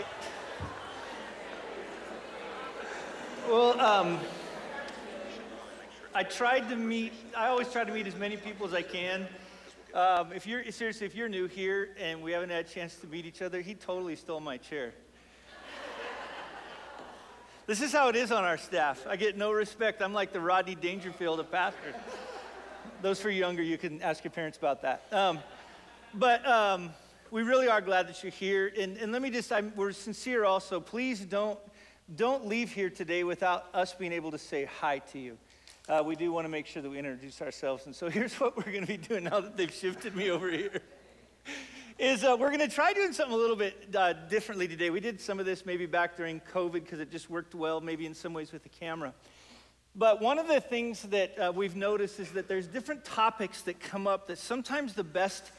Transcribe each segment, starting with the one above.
tonight. Well, um, I tried to meet, I always try to meet as many people as I can. Um, if you're, seriously, if you're new here and we haven't had a chance to meet each other, he totally stole my chair. this is how it is on our staff. I get no respect. I'm like the Rodney Dangerfield of pastors. Those for younger, you can ask your parents about that. Um, but um, we really are glad that you're here. And, and let me just, I'm, we're sincere also. Please don't, don't leave here today without us being able to say hi to you. Uh, we do want to make sure that we introduce ourselves. And so here's what we're going to be doing now that they've shifted me over here. Is uh, we're going to try doing something a little bit uh, differently today. We did some of this maybe back during COVID because it just worked well, maybe in some ways with the camera. But one of the things that uh, we've noticed is that there's different topics that come up that sometimes the best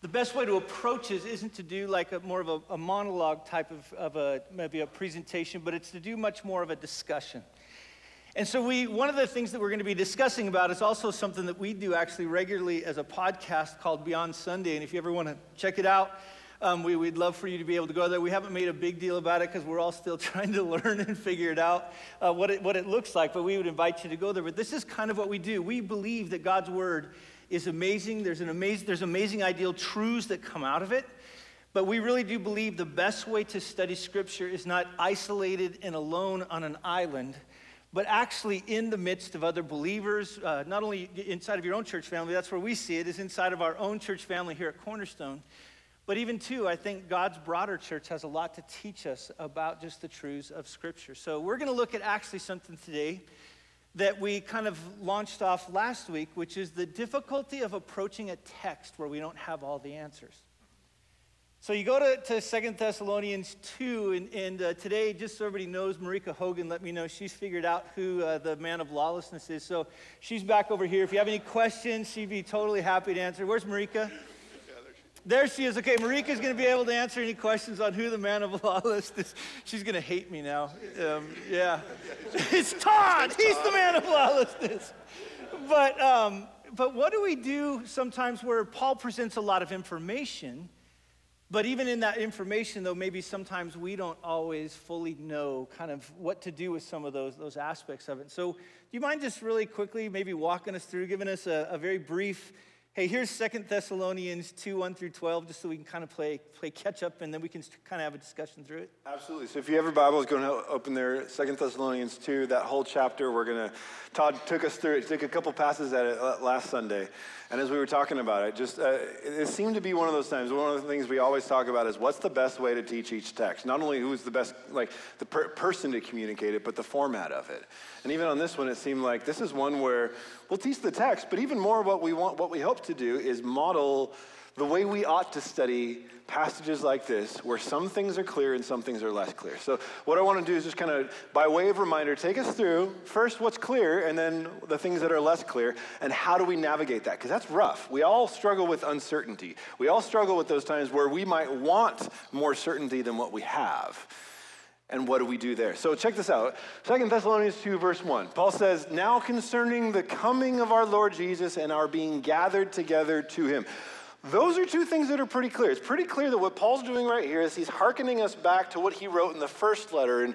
the best way to approach it isn't to do like a, more of a, a monologue type of, of a, maybe a presentation, but it's to do much more of a discussion. And so we, one of the things that we're going to be discussing about is also something that we do actually regularly as a podcast called Beyond Sunday. And if you ever want to check it out, um, we, would love for you to be able to go there. We haven't made a big deal about it because we're all still trying to learn and figure it out, uh, what, it, what it looks like, but we would invite you to go there. But this is kind of what we do. We believe that God's Word is amazing. There's, an amazing, there's amazing ideal truths that come out of it. But we really do believe the best way to study Scripture is not isolated and alone on an island, but actually in the midst of other believers, uh, not only inside of your own church family, that's where we see it, is inside of our own church family here at Cornerstone. But even too, I think God's broader church has a lot to teach us about just the truths of Scripture. So we're going to look at actually something today that we kind of launched off last week, which is the difficulty of approaching a text where we don't have all the answers. So you go to, to 2 Thessalonians 2, and, and uh, today, just so everybody knows, Marika Hogan let me know she's figured out who uh, the man of lawlessness is. So she's back over here. If you have any questions, she'd be totally happy to answer. Where's Marika? There she is. Okay, Marika's going to be able to answer any questions on who the man of lawlessness is. She's going to hate me now. Um, yeah. It's Todd. He's the man of lawlessness. But, um, but what do we do sometimes where Paul presents a lot of information, but even in that information, though, maybe sometimes we don't always fully know kind of what to do with some of those, those aspects of it. So, do you mind just really quickly maybe walking us through, giving us a, a very brief Hey, here's Second Thessalonians 2 1 through 12, just so we can kind of play, play catch up and then we can kind of have a discussion through it. Absolutely. So if you have your Bibles, go and open there, Second Thessalonians 2, that whole chapter. We're going to, Todd took us through it, took a couple passes at it uh, last Sunday. And as we were talking about it, just uh, it seemed to be one of those times. One of the things we always talk about is what's the best way to teach each text. Not only who's the best, like the per- person to communicate it, but the format of it. And even on this one, it seemed like this is one where we'll teach the text, but even more, what we want, what we hope to do is model the way we ought to study passages like this where some things are clear and some things are less clear. So, what I want to do is just kind of, by way of reminder, take us through first what's clear and then the things that are less clear and how do we navigate that? Because that's rough. We all struggle with uncertainty. We all struggle with those times where we might want more certainty than what we have. And what do we do there? So check this out. Second Thessalonians 2, verse 1. Paul says, Now concerning the coming of our Lord Jesus and our being gathered together to him. Those are two things that are pretty clear. It's pretty clear that what Paul's doing right here is he's hearkening us back to what he wrote in the first letter in